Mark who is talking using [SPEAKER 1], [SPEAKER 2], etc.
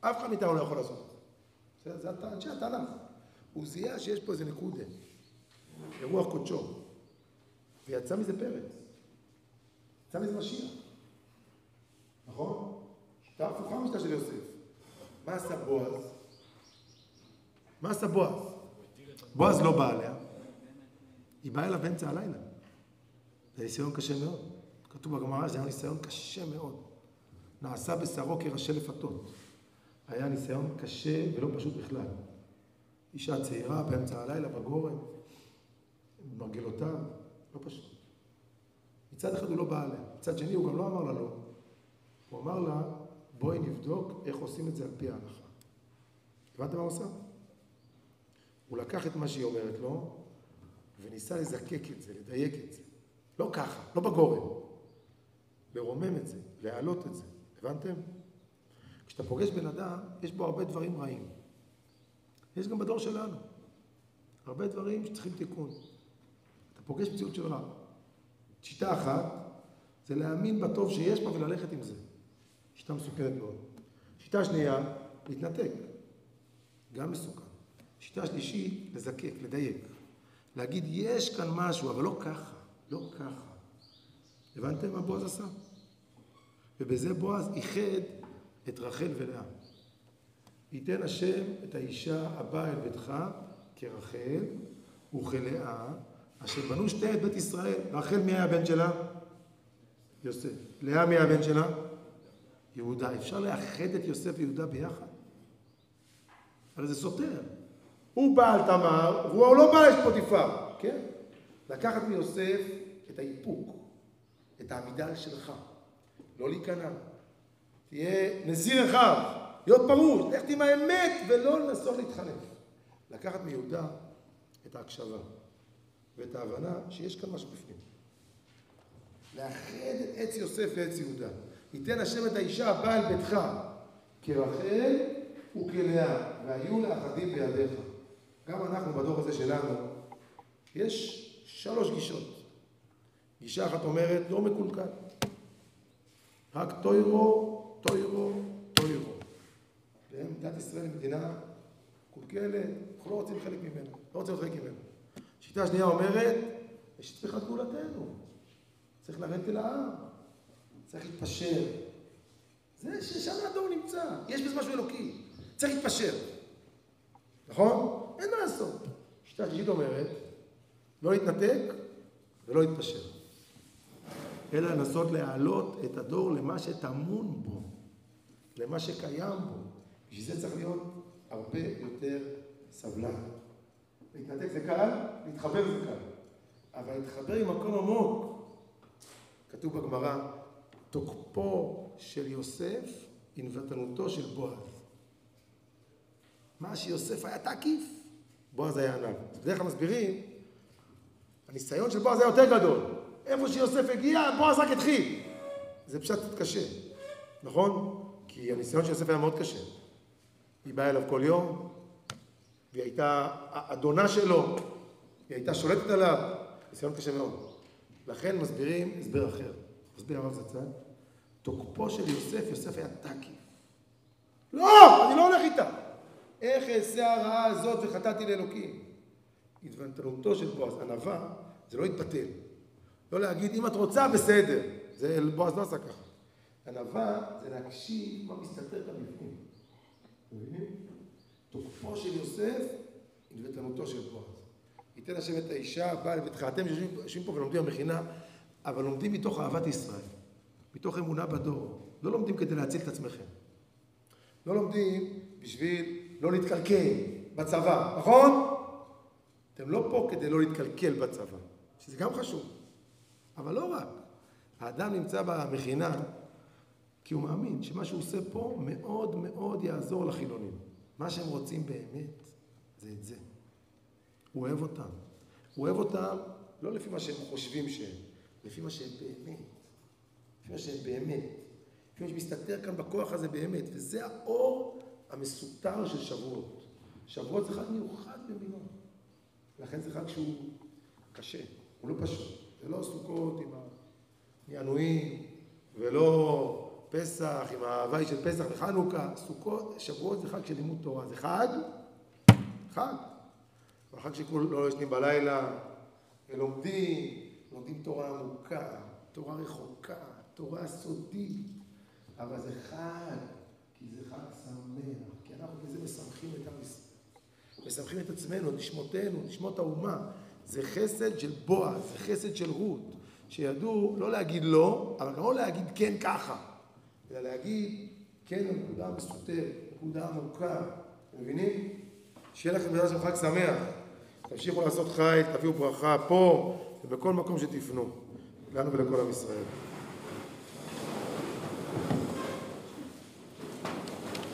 [SPEAKER 1] אף אחד מאיתנו לא יכול לעשות את זה. זה, זה אנשי התנ"ך. הוא זיהה שיש פה איזה נקודה, אירוח קודשו, ויצא מזה פרץ. יצא מזה משיח. נכון? שיטה הפוכה משיטה של יוסף. מה עשה בועז? מה עשה בועז? בועז לא בא עליה, היא באה אליו באמצע הלילה. זה ניסיון קשה מאוד. כתוב בגמרא שזה היה ניסיון קשה מאוד. נעשה בשרו כראשי לפתות. היה ניסיון קשה ולא פשוט בכלל. אישה צעירה באמצע הלילה בגורן, במרגלותיו, לא פשוט. מצד אחד הוא לא בא עליה, מצד שני הוא גם לא אמר לה לא. הוא אמר לה, בואי נבדוק איך עושים את זה על פי ההלכה. הבנת מה הוא עושה? הוא לקח את מה שהיא אומרת לו, וניסה לזקק את זה, לדייק את זה. לא ככה, לא בגורן. לרומם את זה, להעלות את זה. הבנתם? כשאתה פוגש בן אדם, יש בו הרבה דברים רעים. יש גם בדור שלנו. הרבה דברים שצריכים תיקון. אתה פוגש מציאות של רע. שיטה אחת זה להאמין בטוב שיש בה וללכת עם זה. שיטה מסוכנת מאוד. שיטה שנייה, להתנתק. גם מסוכן. שיטה שלישית, לזקק, לדייק. להגיד, יש כאן משהו, אבל לא ככה, לא ככה. הבנתם מה בועז עשה? ובזה בועז איחד את רחל ולאה. ייתן השם את האישה הבאה אל ביתך כרחל וכלאה, אשר בנו שתי את בית ישראל. רחל מי היה הבן שלה? יוסף. לאה מי הבן שלה? יהודה. אפשר לאחד את יוסף ויהודה ביחד? הרי זה סותר. הוא בעל תמר, והוא לא בעל אשת פוטיפר, כן? לקחת מיוסף את האיפוק, את העמידה שלך, לא להיכנע. תהיה נזיר אחד, להיות פרוש, ללכת עם האמת ולא לנסות להתחנף. לקחת מיהודה את ההקשבה ואת ההבנה שיש כאן משהו בפנים. לאחד את עץ יוסף לעץ יהודה. ייתן השם את האישה הבאה אל ביתך כרחל וכלאה, והיו לאחדים בידיך. גם אנחנו בדור הזה שלנו, יש שלוש גישות. גישה אחת אומרת, לא מקולקל. רק טוירו, טוירו, טוירו. מדינת ישראל היא מדינה מקולקלת, אנחנו לא רוצים חלק ממנה, לא רוצים להיות חלק ממנה. שיטה שנייה אומרת, יש צמיחת גאולתנו, צריך לרדת אל העם, צריך להתפשר. זה ששם הדור נמצא, יש בזה משהו אלוקי, צריך להתפשר. נכון? אין מה לעשות. שיטה שלישית אומרת, לא להתנתק ולא להתפשר. אלא לנסות להעלות את הדור למה שטמון בו, למה שקיים בו. בשביל זה צריך להיות הרבה יותר סבלן. להתנתק זה קל, להתחבר זה קל. אבל להתחבר ממקום עמוק, כתוב בגמרא, תוקפו של יוסף, ענוותנותו של בועז. מה שיוסף היה תקיף, בועז היה ענב. בדרך כלל מסבירים, הניסיון של בועז היה יותר גדול. איפה שיוסף הגיע, בועז רק התחיל. זה פשוט קשה, נכון? כי הניסיון של יוסף היה מאוד קשה. היא באה אליו כל יום, והיא הייתה אדונה שלו, היא הייתה שולטת עליו, ניסיון קשה מאוד. לכן מסבירים הסבר אחר. מסביר הרב זצ"ל, תוקפו של יוסף, יוסף היה תקיף. לא, אני לא הולך איתה. איך אעשה הרעה הזאת וחטאתי לאלוקים? התוונתנותו של בועז, ענווה, זה לא יתבטל. לא להגיד, אם את רוצה, בסדר. זה בועז לא עשה ככה. ענווה זה להקשיב מה מסתתר. מבינים? תוקפו של יוסף, התוונתנותו של בועז. ייתן השם את האישה הבאה לביתך. אתם יושבים פה ולומדים במכינה, אבל לומדים מתוך אהבת ישראל, מתוך אמונה בדור. לא לומדים כדי להציל את עצמכם. לא לומדים בשביל לא להתקלקל בצבא, נכון? אתם לא פה כדי לא להתקלקל בצבא, שזה גם חשוב. אבל לא רק. האדם נמצא במכינה כי הוא מאמין שמה שהוא עושה פה מאוד מאוד יעזור לחילונים. מה שהם רוצים באמת זה את זה. הוא אוהב אותם. הוא אוהב אותם לא לפי מה שהם חושבים שהם, לפי מה שהם באמת. לפי מה שהם באמת. לפי מה שמסתתר כאן בכוח הזה באמת. וזה האור המסותר של שבועות. שבועות זה חג מיוחד במינו. לכן זה חג שהוא קשה, הוא לא פשוט. זה לא סוכות עם הענועים, ולא פסח, עם ההוואי של פסח וחנוכה, סוכות, שבועות זה חג של לימוד תורה, זה חג, חג. החג שכולו לא ישנים בלילה, ולומדים, לומדים תורה עמוקה, תורה רחוקה, תורה סודית, אבל זה חג, כי זה חג שמח, כי אנחנו בזה משמחים את ישראל, משמחים את עצמנו, נשמותינו, נשמות האומה. זה חסד של בועז, זה חסד של רות, שידעו לא להגיד לא, אבל לא להגיד כן ככה, אלא להגיד כן לנקודה מסותרת, נקודה עמוקה, מבינים? שיהיה לכם בעזרת חג שמח. תמשיכו לעשות חי, תביאו ברכה פה ובכל מקום שתפנו, לנו ולכל עם ישראל.